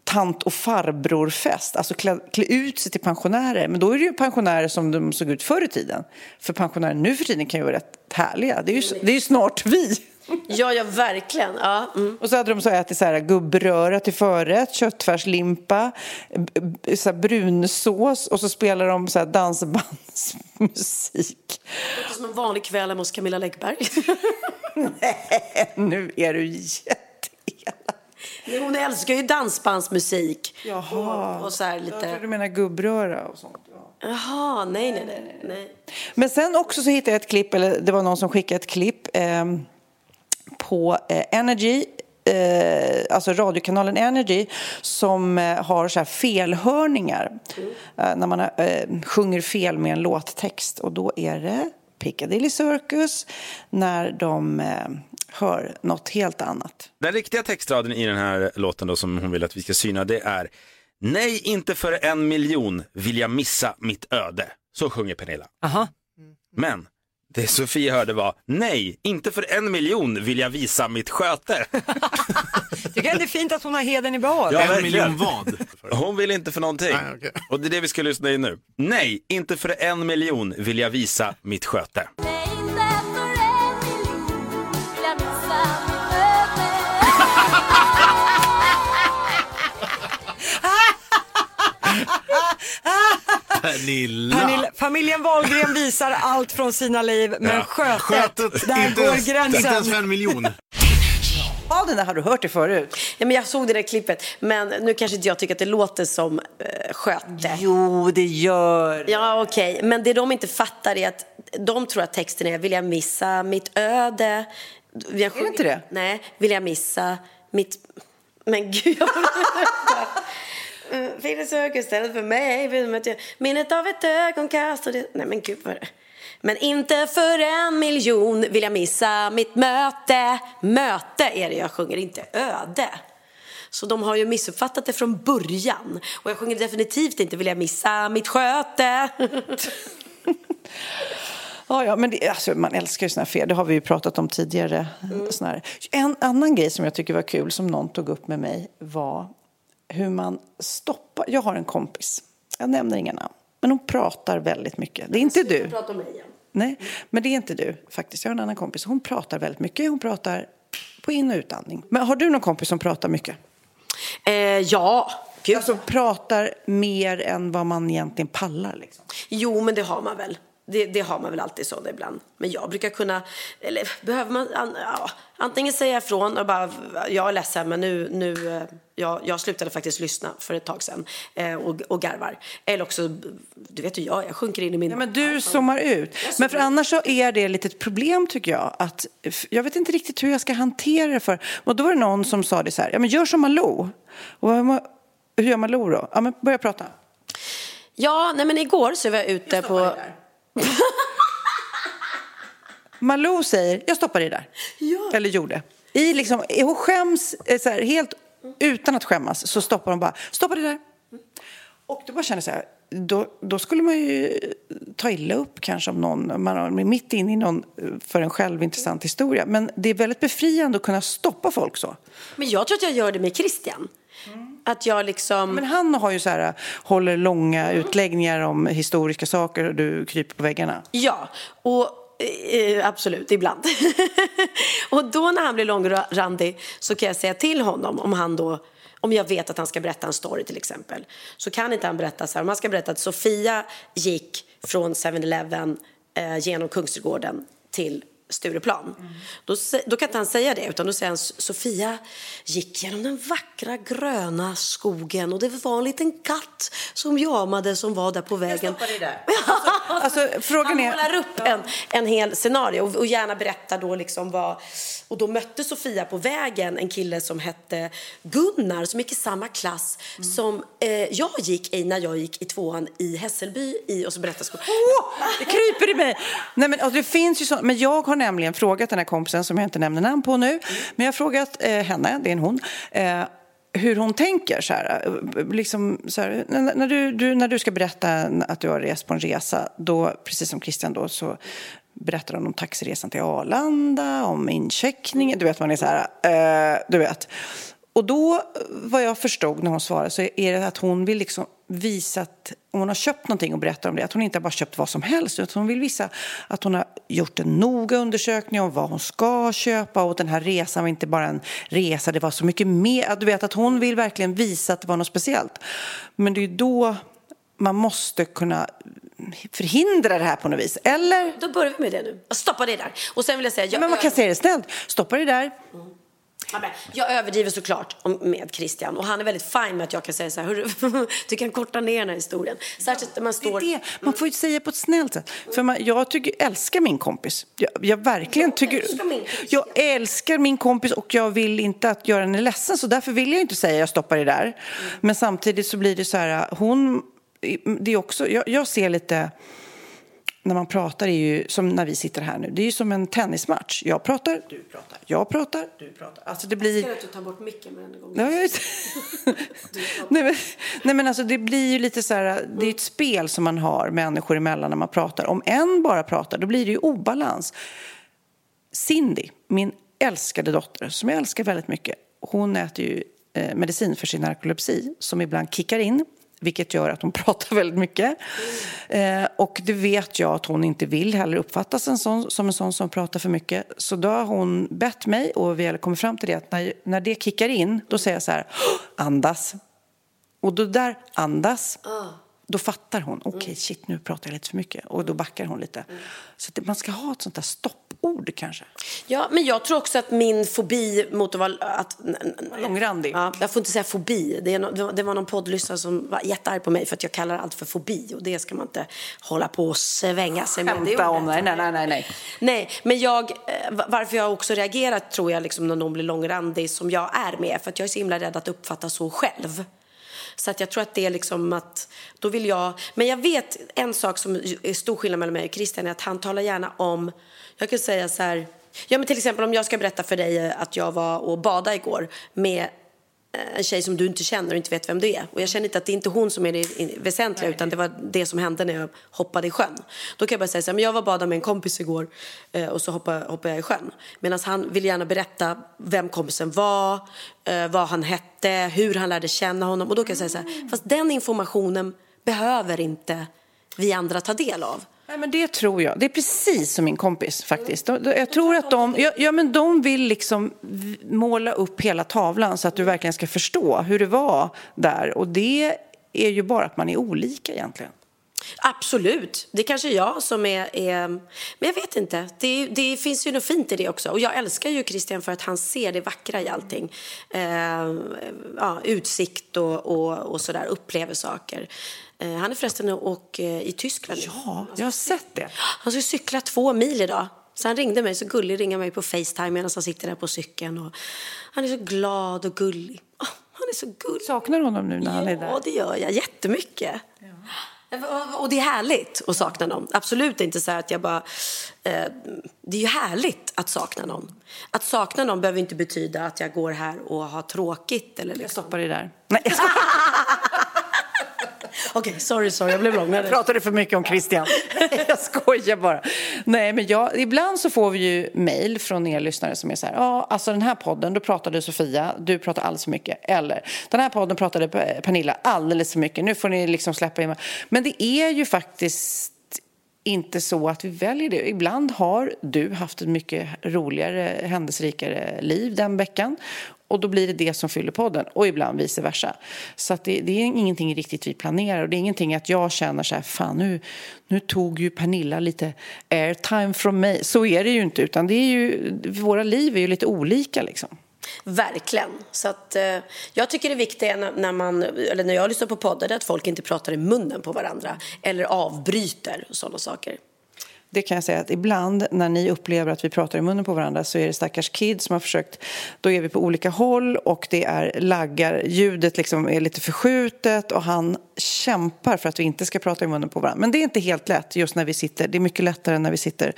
tant och farbrorfest, alltså klä, klä, ut sig till pensionärer. Men då är det ju pensionärer som de såg ut förr i tiden. För pensionärer nu för tiden kan ju vara rätt härliga. Det är ju, det är ju snart vi. Ja, ja, verkligen. Ja. Mm. Och så hade de så ätit så här gubbröra till förrätt, köttfärslimpa, så brunsås och så spelar de så här dansbandsmusik. Det som en vanlig kväll hos Camilla Läckberg. Nej, nu är du jätteelak. Hon älskar ju dansbandsmusik. Jaha, och, och så här lite... jag tror du menar gubbröra och sånt. Jaha, nej, nej, nej, nej. Men sen också så hittade jag ett klipp, eller det var någon som skickade ett klipp. Eh, på eh, Energy Eh, alltså radiokanalen Energy som eh, har så här felhörningar mm. eh, när man eh, sjunger fel med en låttext. Och då är det Piccadilly Circus när de eh, hör något helt annat. Den riktiga textraden i den här låten då, som hon vill att vi ska syna det är Nej, inte för en miljon vill jag missa mitt öde. Så sjunger Pernilla. Aha. Men det Sofie hörde var, nej, inte för en miljon vill jag visa mitt sköte. Tycker det är fint att hon har heden i behåll. Ja, en miljon vad? Hon vill inte för någonting. Nej, okay. Och det är det vi ska lyssna in nu. Nej, inte för en miljon vill jag visa mitt sköte. Pernilla. Pernilla. Familjen Wahlgren visar allt från sina liv, men Ja. skötet, Skötet, där inte går ens- gränsen. inte ens för en miljon. Ja, den där har du hört det förut. Ja, men jag såg det där klippet, men nu kanske inte jag tycker att det låter som uh, sköte. Jo, det gör. Ja, okej. Men det de inte fattar är att de tror att texten är vill jag missa mitt öde. Vi har sjungit- inte det? Nej, vill jag missa mitt... Men gud, jag Mm, Finns söker istället för mig Minnet av ett ögonkast och det... Nej men gud vad det? Men inte för en miljon vill jag missa mitt möte Möte är det jag sjunger, inte öde så de har ju missuppfattat det från början. Och jag sjunger definitivt inte vill jag missa mitt sköte. Ja, ja, men det, alltså, man älskar ju såna här fel. Det har vi ju pratat om tidigare. Här. En annan grej som jag tycker var kul, som någon tog upp med mig, var hur man stoppar... Jag har en kompis, jag nämner inga namn, men hon pratar väldigt mycket. Det är inte du. Prata om mig igen. Nej, men det är inte du faktiskt. Jag har en annan kompis. Hon pratar väldigt mycket. Hon pratar på in och utandning. Men har du någon kompis som pratar mycket? Eh, ja, gud. Alltså pratar mer än vad man egentligen pallar liksom. Jo, men det har man väl. Det, det har man väl alltid sådana ibland. Men jag brukar kunna, eller behöver man, an, ja, antingen säga ifrån och bara, jag är ledsen men nu, nu eh, jag, jag slutade faktiskt lyssna för ett tag sedan eh, och, och garvar. Eller också, du vet ju jag, jag sjunker in i min... Ja, men du zoomar ut. Men för annars så är det lite ett problem tycker jag. Att, jag vet inte riktigt hur jag ska hantera det för. Och då var det någon som sa det så här, ja men gör som Malou. Och hur gör Malou då? Ja men börja prata. Ja, nej men igår så var jag ute på... Malou säger, jag stoppar det där. Ja. Eller gjorde. I liksom, hon skäms, eh, så här, helt utan att skämmas, så stoppar hon bara, stoppa det där. Och då bara känner jag så här, då, då skulle man ju ta illa upp kanske om någon, man är mitt inne i någon eh, för en själv intressant historia. Men det är väldigt befriande att kunna stoppa folk så. Men jag tror att jag gör det med Christian. Att jag liksom... Men han har ju så här, håller långa utläggningar om historiska saker och du kryper på väggarna. Ja, och eh, absolut, ibland. och då när han blir långrandig så kan jag säga till honom om han då om jag vet att han ska berätta en story till exempel så kan inte han berätta så här om han ska berätta att Sofia gick från 7-Eleven eh, genom Kungsträdgården till Stureplan. Då, sä- då kan inte han säga det, utan då säger han Sofia gick genom den vackra gröna skogen och det var en liten katt som jamade som var där på vägen. Alltså, frågan Han är... målar upp en, en hel scenario och, och gärna berättar då liksom vad... Och då mötte Sofia på vägen en kille som hette Gunnar som gick i samma klass som eh, jag gick i när jag gick i tvåan i Hässelby i, och så berättar sko- Åh, det kryper i mig. Nej, men, alltså, det finns ju så, men jag har nämligen frågat den här kompisen som jag inte nämner namn på nu. Men jag har frågat eh, henne, det är en hon, eh, hur hon tänker. Så här, eh, liksom, så här, när, du, du, när du ska berätta att du har rest på en resa, då, precis som Christian då, så berättar hon om taxiresan till Arlanda, om incheckningen. Du vet, man är så här, eh, du vet. Och då, vad jag förstod när hon svarade, så är det att hon vill liksom visa att om hon har köpt någonting och berättar om det, att hon inte bara köpt vad som helst, utan hon vill visa att hon har gjort en noga undersökning om vad hon ska köpa och den här resan var inte bara en resa, det var så mycket mer. Du vet att hon vill verkligen visa att det var något speciellt. Men det är då man måste kunna förhindra det här på något vis, eller? Då börjar vi med det nu. Stoppa det där. Och sen vill jag säga... Jag, Men man kan säga det snällt, stoppa det där. Men Jag överdriver såklart med Christian och han är väldigt fin med att jag kan säga så här, "Hörru, du kan korta ner den här historien. Särskilt när man står... Det, man får ju säga på ett snällt sätt. För man, jag tycker, älskar min kompis. Jag, jag verkligen tycker... älskar min kompis. Jag älskar min kompis och jag vill inte att göra henne ledsen. Så därför vill jag inte säga jag stoppar det där. Men samtidigt så blir det så här, hon... Det är också, jag, jag ser lite... När man pratar är ju som när vi sitter här nu. Det är ju som en tennismatch. Jag pratar, du pratar. Jag pratar, du pratar. Alltså det blir... Ska du ta bort micken med en gång? Jag vet. nej, men, nej men alltså det blir ju lite så här, det är ett spel som man har människor emellan när man pratar. Om en bara pratar, då blir det ju obalans. Cindy, min älskade dotter, som jag älskar väldigt mycket, hon äter ju eh, medicin för sin narkolepsi som ibland kickar in. Vilket gör att hon pratar väldigt mycket. Eh, och det vet jag att hon inte vill heller uppfattas en sån, som en sån som pratar för mycket. Så då har hon bett mig och vi har kommit fram till det att när, när det kickar in då säger jag så här, andas. Och då där, andas. Ah då fattar hon, okej shit nu pratar jag lite för mycket och då backar hon lite. Så att man ska ha ett sånt där stoppord kanske. Ja, men jag tror också att min fobi mot att vara... Att, Långrandig. Ja, jag får inte säga fobi. Det, är det var- det någon poddlyssnare som var jättearg på mig för att jag kallar allt för fobi och det ska man inte hålla på och svänga sig med. det Skämta om, ordet. nej, nej, nej, nej. Nej, men jag, eh, va- varför jag också reagerat tror jag liksom när någon blir långrandig som jag är med för att jag är så himla rädd att uppfatta så själv. Så att jag tror att det är liksom att, då vill jag, men jag vet en sak som är stor skillnad mellan mig och Christian är att han talar gärna om, jag kan säga så här, ja men till exempel om jag ska berätta för dig att jag var och badade igår med en tjej som du inte känner och inte vet vem det är. Och jag känner inte att det är inte hon som är det väsentliga utan det var det som hände när jag hoppade i sjön. Då kan jag bara säga så här, men jag var badade med en kompis igår eh, och så hoppade, hoppade jag i sjön. Medan han vill gärna berätta vem kompisen var, eh, vad han hette, hur han lärde känna honom. Och då kan jag säga så här, fast den informationen behöver inte vi andra ta del av. Nej, men det tror jag. Det är precis som min kompis faktiskt. De- de- Jag tror att de, ja, ja, men de vill liksom måla upp hela tavlan så att du verkligen ska förstå hur det var där. Och det är ju bara att man är olika egentligen. Absolut. Det kanske är jag som är... är men jag vet inte. Det, det finns ju något fint i det också. Och jag älskar ju Christian för att han ser det vackra i allting. Eh, ja, utsikt och, och, och sådär. Upplever saker. Eh, han är förresten och, eh, i Tyskland nu. Ja, jag har sett det. Han ska cykla två mil idag. Så han ringde mig, så gullig ringa mig på Facetime medan han sitter där på cykeln. Och han är så glad och gullig. Åh, han är så gullig. Saknar du honom nu när han är där? Ja, det gör jag jättemycket. Och det är härligt att sakna någon. Absolut inte så att jag bara... Eh, det är ju härligt att sakna någon. Att sakna någon behöver inte betyda att jag går här och har tråkigt. Eller Jag liksom. stoppar det där. Nej, jag Okej, sorry, sorry, jag blev långrandig. pratade för mycket om Christian. jag skojar bara. Nej, men jag, ibland så får vi ju mejl från er lyssnare som är så här, ja, alltså den här podden, då pratade Sofia, du pratar alldeles för mycket. Eller, den här podden pratade Pernilla alldeles för mycket, nu får ni liksom släppa in. Men det är ju faktiskt inte så att vi väljer det. Ibland har du haft ett mycket roligare, händelserikare liv den veckan. Och då blir det det som fyller podden och ibland vice versa. Så att det, det är ingenting riktigt vi planerar och det är ingenting att jag känner så här, fan nu, nu tog ju Pernilla lite airtime från mig. Så är det ju inte utan det är ju, våra liv är ju lite olika liksom. Verkligen. Så att, eh, jag tycker det viktiga när, när, man, eller när jag lyssnar på poddar är att folk inte pratar i munnen på varandra eller avbryter och sådana saker. Det kan jag säga att ibland när ni upplever att vi pratar i munnen på varandra så är det stackars kids som har försökt, då är vi på olika håll och det är laggar, ljudet liksom är lite förskjutet och han kämpar för att vi inte ska prata i munnen på varandra. Men det är inte helt lätt just när vi sitter, det är mycket lättare när vi sitter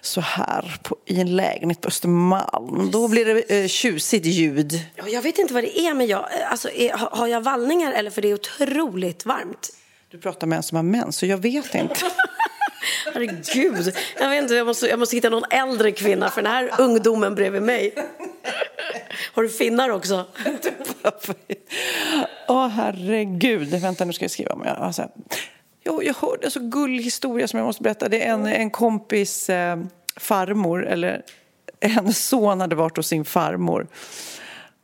så här på, i en lägenhet på Östermalm. Då blir det eh, tjusigt ljud. Ja, jag vet inte vad det är, men jag, alltså, är, har har jag vallningar eller för det är otroligt varmt? Du pratar med en som har mens så jag vet inte. Herregud, jag vet inte, jag måste, jag måste hitta någon äldre kvinna för den här ungdomen bredvid mig. Har du finnar också? Åh herregud, vänta nu ska jag skriva om jag alltså, jo, jag hörde en så gullig historia som jag måste berätta. Det är en, en kompis eh, farmor, eller hennes son hade varit hos sin farmor.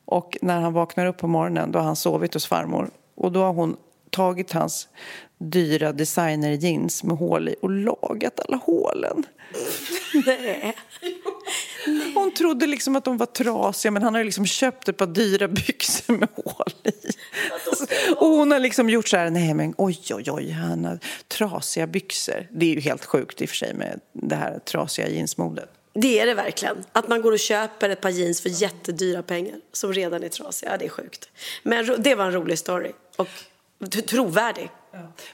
Och när han vaknar upp på morgonen då har han sovit hos farmor. Och då har hon tagit hans dyra designerjeans med hål i och lagat alla hålen. Nej. Hon trodde liksom att de var trasiga men han har liksom köpt ett par dyra byxor med hål i. Och hon har liksom gjort så här, nej men oj oj oj, han har trasiga byxor. Det är ju helt sjukt i och för sig med det här trasiga jeansmodet. Det är det verkligen. Att man går och köper ett par jeans för jättedyra pengar som redan är trasiga. Ja, det är sjukt. Men det var en rolig story. Och trovärdig.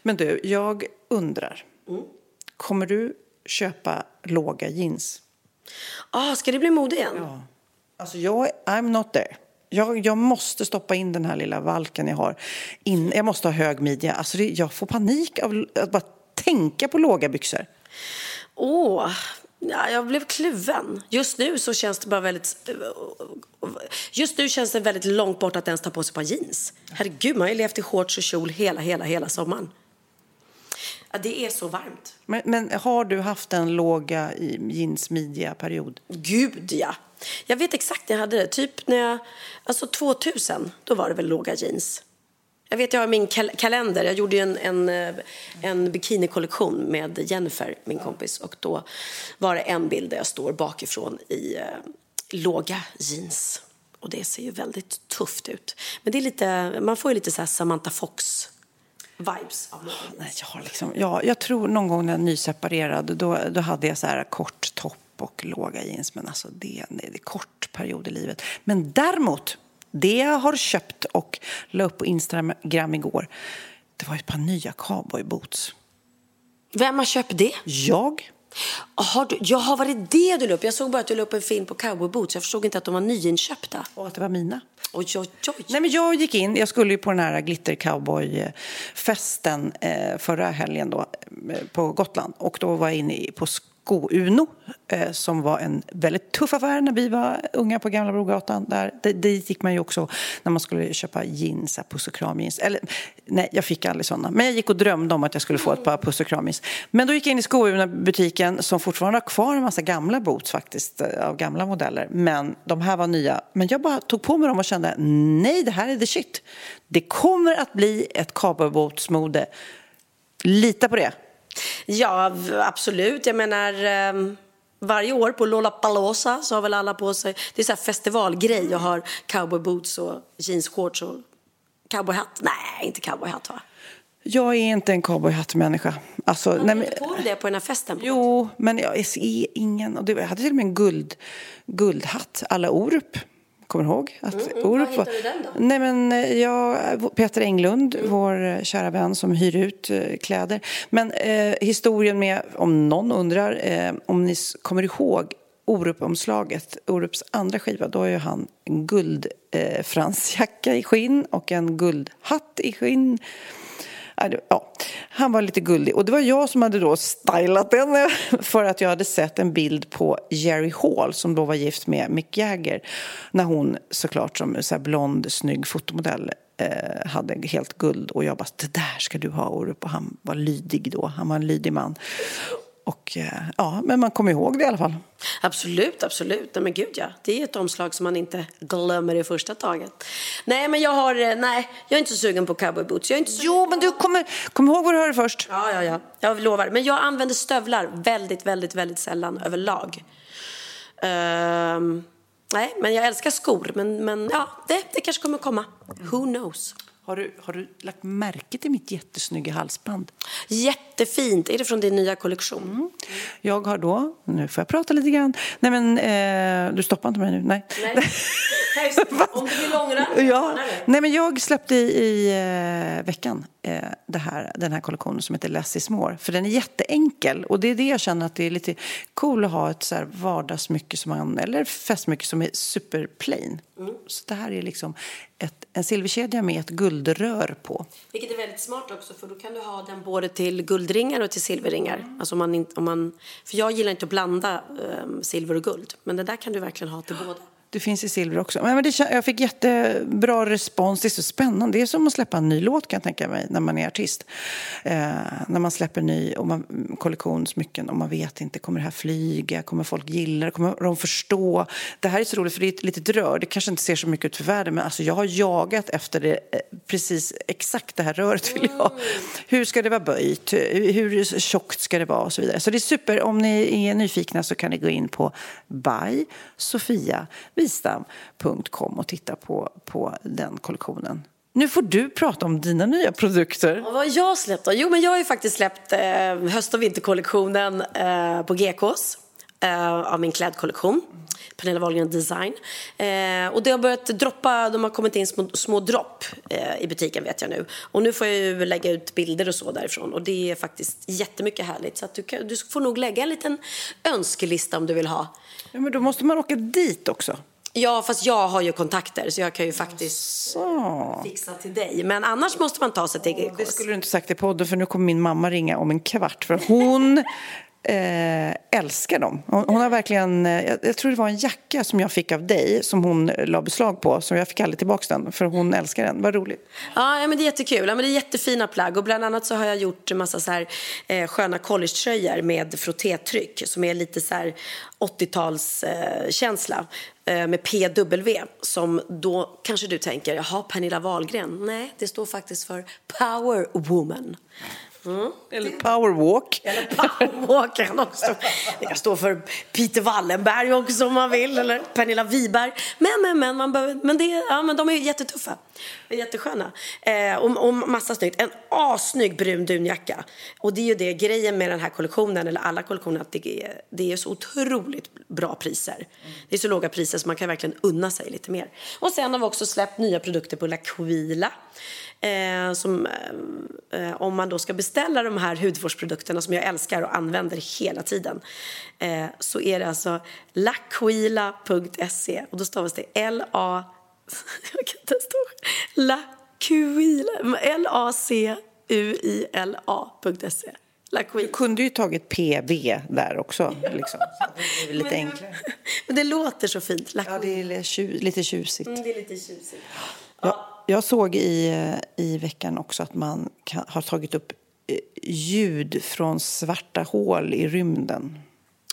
Men du, jag undrar, kommer du köpa låga jeans? Ah, ska det bli mode igen? Alltså jag, I'm not there. Jag, jag måste stoppa in den här lilla valken jag har. In, jag måste ha hög midja. Alltså det, jag får panik av att bara tänka på låga byxor. Åh, ja, jag blev kluven. Just nu så känns det bara väldigt... Just nu känns det väldigt långt bort att ens ta på sig ett par jeans. Herregud, man har ju levt i shorts och kjol hela, hela, hela sommaren. Ja, det är så varmt. Men, men har du haft en låga jeansmidja-period? Gud, ja. Jag vet exakt när jag hade det. Typ när jag... Alltså 2000, då var det väl låga jeans. Jag vet, jag har min kal- kalender. Jag gjorde ju en, en, eh, en bikinikollektion med Jennifer, min kompis. Och då var det en bild där jag står bakifrån i eh, låga jeans. Och det ser ju väldigt tufft ut. Men det är lite, man får ju lite så här Samantha Fox-vibes av. Nej, jag, har liksom, ja, jag tror någon gång när jag nyseparerad, då, då hade jag så här kort topp och låga jeans. Men alltså det, det är en kort period i livet. Men däremot, det jag har köpt och la upp på Instagram igår, det var ett par nya cowboyboots. Vem har köpt det? Jag? Har du, jag har varit det du la upp? Jag såg bara att du la upp en film på cowboyboots. Jag förstod inte att de var nyinköpta. Och att det var mina. Oj, oj, oj. Nej, men jag gick in, jag skulle ju på den här glittercowboy-festen eh, förra helgen då, eh, på Gotland. Och då var jag inne i- på Sko-Uno eh, som var en väldigt tuff affär när vi var unga på Gamla Brogatan. Där, dit gick man ju också när man skulle köpa jeans, puss och kramjeans. Eller nej, jag fick aldrig sådana. Men jag gick och drömde om att jag skulle få ett par puss och kramjeans. Men då gick jag in i Sko-Uno-butiken som fortfarande har kvar en massa gamla boots faktiskt, eh, av gamla modeller. Men de här var nya. Men jag bara tog på mig dem och kände, nej det här är the shit. Det kommer att bli ett cowboybootsmode. Lita på det. Ja, absolut. Jag menar, ehm, varje år på Lollapalooza så har väl alla på sig... Det är så här festivalgrej. Jag har cowboyboots och jeansshorts och cowboyhatt. Nej, inte cowboyhatt va? Jag är inte en cowboyhattmänniska. Alltså, nej, men, på det på den här festen? jo, men jag ser ingen. Och det, jag hade till och med en guld, guldhatt, alla Orup. Kommer ihåg? Att Mm, Orup var? Nej, men eh, jag, Peter Englund, vår eh, kära vän som hyr ut eh, kläder. Men eh, historien med, om någon undrar, eh, om ni kommer ihåg Orup-omslaget, Orups andra skiva, då har ju han en guld eh, i skinn och en guldhatt i skinn. Ja, han var lite gullig. Och det var jag som hade då stylat den eh, för att jag hade sett en bild på Jerry Hall som då var gift med Mick Jagger när hon såklart som så här blond, snygg fotomodell eh, hade helt guld och jag bara det där ska du ha Orup och han var lydig då, han var en lydig man. Och eh, ja, men man kommer ihåg det i alla fall. Absolut, absolut. Nej, men gud ja. Det är ett omslag som man inte glömmer i första taget. Nej, men jag har... eh, Nej, jag är inte så sugen på cowboyboots. Jag är inte så... Jo, men du kommer, kom ihåg vad du hörde först. Ja, ja, ja. Jag lovar. Men jag använder stövlar väldigt, väldigt, väldigt sällan överlag. Ehm, nej, men jag älskar skor. Men, men ja, det, det kanske kommer komma. Who knows? Har du, har du lagt märke till mitt jättesnygga halsband? Jättefint. Är det från din nya kollektion? Jag har då, nu får jag prata lite grann. Nej men, eh, du stoppar inte mig nu? Nej. Nej. Om du vill ångra, Ja, nej men jag släppte i, i eh, veckan eh, här, den här kollektionen som heter Less is more. För den är jätteenkel och det är det jag känner att det är lite cool att ha ett så här vardagssmycke som man, eller festmycke som är super plain. Så det här är liksom ett, en silverkedja med ett guldrör på. Vilket är väldigt smart också, för då kan du ha den både till guldringar och till silverringar. Alltså om man om man, för jag gillar inte att blanda ehm, silver och guld, men det där kan du verkligen ha till båda. Det finns i silver också. Men det, jag fick jättebra respons. Det är så spännande. Det är som att släppa en ny låt kan jag tänka mig när man är artist. Eh, när man släpper ny och man, kollektionssmycken och man vet inte, kommer det här flyga? Kommer folk gilla det? Kommer de förstå? Det här är så roligt för det är ett litet rör. Det kanske inte ser så mycket ut för världen men alltså jag har jagat efter det eh, precis exakt det här röret vill jag. Hur ska det vara böjt? Hur hur tjockt ska det vara och så vidare. Så det är super. Om ni är nyfikna så kan ni gå in på by Sofia vistam.com och titta på, på den kollektionen. Nu får du prata om dina nya produkter. Och vad har jag släppt då? Jo, men jag har ju faktiskt släppt eh, höst och vinterkollektionen eh, på GKs eh, av min klädkollektion. Pernilla Wahlgren Design. Eh, och det har börjat droppa, de har kommit in små, små dropp eh, i butiken vet jag nu. Och nu får jag ju lägga ut bilder och så därifrån. Och det är faktiskt jättemycket härligt. Så att du, kan, du får nog lägga en liten önskelista om du vill ha. Ja, men då måste man åka dit också. Ja, fast jag har ju kontakter så jag kan ju faktiskt Så. fixa till dig. Men annars måste man ta sig till GKs. Det skulle du inte sagt i podden för nu kommer min mamma ringa om en kvart för hon eh, älskar dem. Hon, hon har verkligen, eh, jag, jag tror det var en jacka som jag fick av dig som hon la beslag på så jag fick aldrig tillbaka den för hon älskar den. Vad roligt. Ja, ja, men det är jättekul. Ja, men det är jättefina plagg. Och bland annat så har jag gjort en massa så här, eh, sköna collegetröjor med frottétryck som är lite så här 80-talskänsla. Eh, eh, med PW som då kanske du tänker, jaha, Pernilla Wahlgren. Nej, det står faktiskt för Power Woman. Mm. Eller powerwalk. Eller powerwalk kan också. Det kan stå för Peter Wallenberg också om man vill, eller Pernilla Wiberg. Men, men, men, man behöver, men, det, ja, men de är jättetuffa. Jättesköna. Eh, och, och massa snyggt. En assnygg brun dunjacka. Och det är ju det grejen med den här kollektionen, eller alla kollektioner, att det är, det är så otroligt bra priser. Det är så låga priser så man kan verkligen unna sig lite mer. Och sen har vi också släppt nya produkter på L'Aquila. Eh, som, eh, eh, om man då ska beställa de här hudvårdsprodukterna som jag älskar och använder hela tiden eh, så är det alltså laquila.se och då stavas det L-A... Jag kan inte ens stå. Laquila. L-A-C-U-I-L-A.se. Du kunde ju tagit PV där också. Liksom. Det är lite enklare. Men det låter så fint. Ja, det är lite tju- lite tjusigt. Mm, det är lite tjusigt. Jag, jag såg i, eh, i veckan också att man kan, har tagit upp eh, ljud från svarta hål i rymden.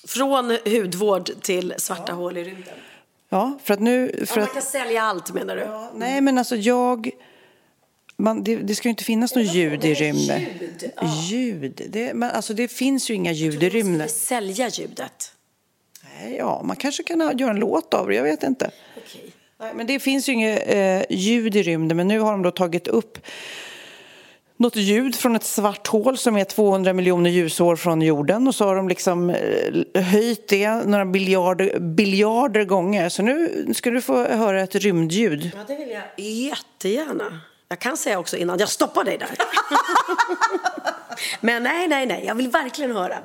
Från hudvård till svarta hål i rymden. Ja, för att nu... För Ja, man att, kan sälja allt menar du? nej, men alltså jag... Man, det, det ska ju inte finnas något ljud i rymden. Ljud? Ljud? Det, men alltså det finns ju inga ljud i rymden. Sälja ljudet? Nej, Ja, man kanske kan ha- göra en låt av det, jag vet inte. Nej, men det finns ju inget eh, ljud i rymden, men nu har de då tagit upp något ljud från ett svart hål som är 200 miljoner ljusår från jorden och så har de liksom eh, höjt det några biljarder, biljarder gånger. Så nu ska du få höra ett rymdljud. Ja, det vill jag jättegärna. Jag kan säga också innan jag stoppar dig där. Men nej, nej, nej, jag vill verkligen höra.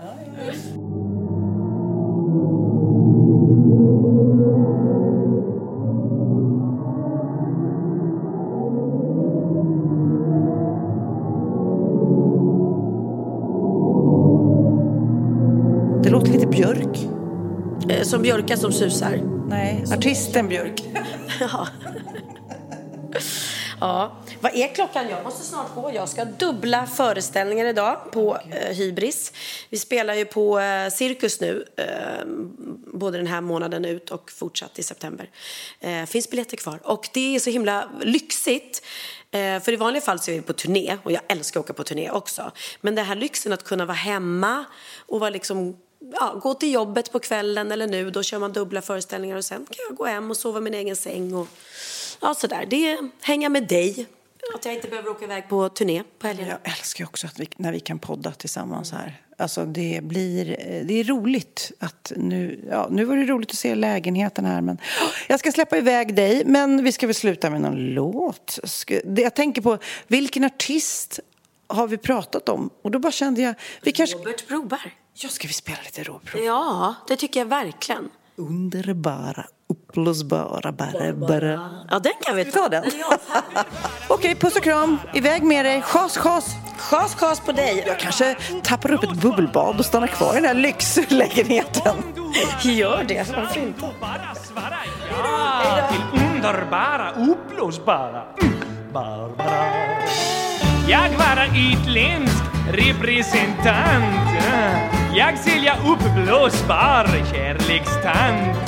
Björk. Eh, Som björkar som susar. Nej, artisten Björk. Ja. Ja, vad är klockan? Jag måste snart gå. Jag ska dubbla föreställningar idag på eh, Hybris. Vi spelar ju på eh, Cirkus nu, eh, både den här månaden ut och fortsatt i september. Finns biljetter kvar. Och det är så himla lyxigt. För i vanliga fall så är vi på turné och jag älskar att åka på turné också. Men det här lyxen att kunna vara hemma och vara liksom ja, gå till jobbet på kvällen eller nu, då kör man dubbla föreställningar och sen kan jag gå hem och sova i min egen säng och ja, sådär. Det är hänga med dig. Att jag inte behöver åka iväg på turné på helgerna. Jag älskar också att vi, när vi kan podda tillsammans här. Alltså det blir, eh, det är roligt att nu, ja, nu var det roligt att se lägenheten här men oh, jag ska släppa iväg dig men vi ska väl sluta med någon låt. Jag tänker på vilken artist har vi pratat om? Och då bara kände jag, vi kanske... Robert Broberg. Ja, ska vi spela lite Robert? Ja, det tycker jag verkligen. Underbara, uppblåsbara, bara, bara. Ja, den kan vi ta den? Okej, puss och kram. Iväg med dig. Chas, chas. Chas, chas på dig. Jag kanske tappar upp ett bubbelbad och stannar kvar i den här lyxlägenheten. Gör det. Varför inte? Ja, till underbara, uppblåsbara mm, Barbara. Jag vara utländsk representant. Jag sälja uppblåsbar kärlekstant.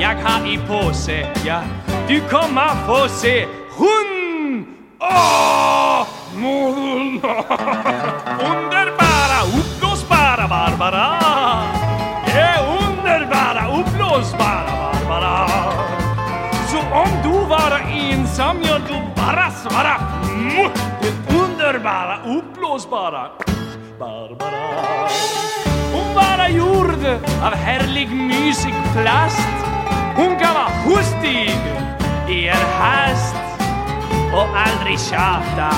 Jag har i påse, ja, du kommer få se hon! Åh! Underbara, uppblåsbara Barbara. Ja, underbara, uppblåsbara Barbara. Så om du var ensam, ja du bara svara bara uppblåsbara Barbara Hon bara gjord av härlig mysig plast Hon kan vara hustig i en hast och aldrig tjata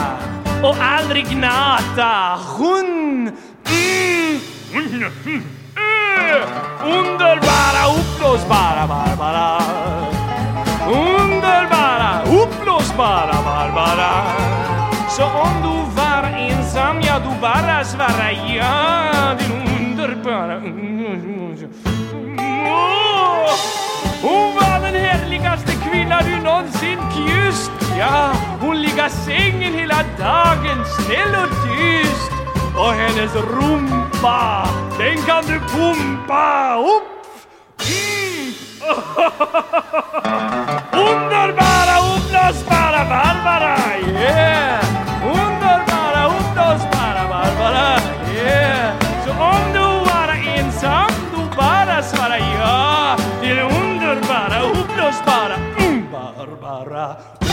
och aldrig gnata Hon mm, mm, mm, Underbara, uppblåsbara Ja, hon ligger sängen hela dagen snäll och tyst Och hennes rumpa, den kan du pumpa upp Mm. Underbara, uppblåsbara Barbara, yeah! Underbara, uppblåsbara Barbara, yeah! Så om du är ensam, du bara svara ja till underbara, uppblåsbara mm, Barbara.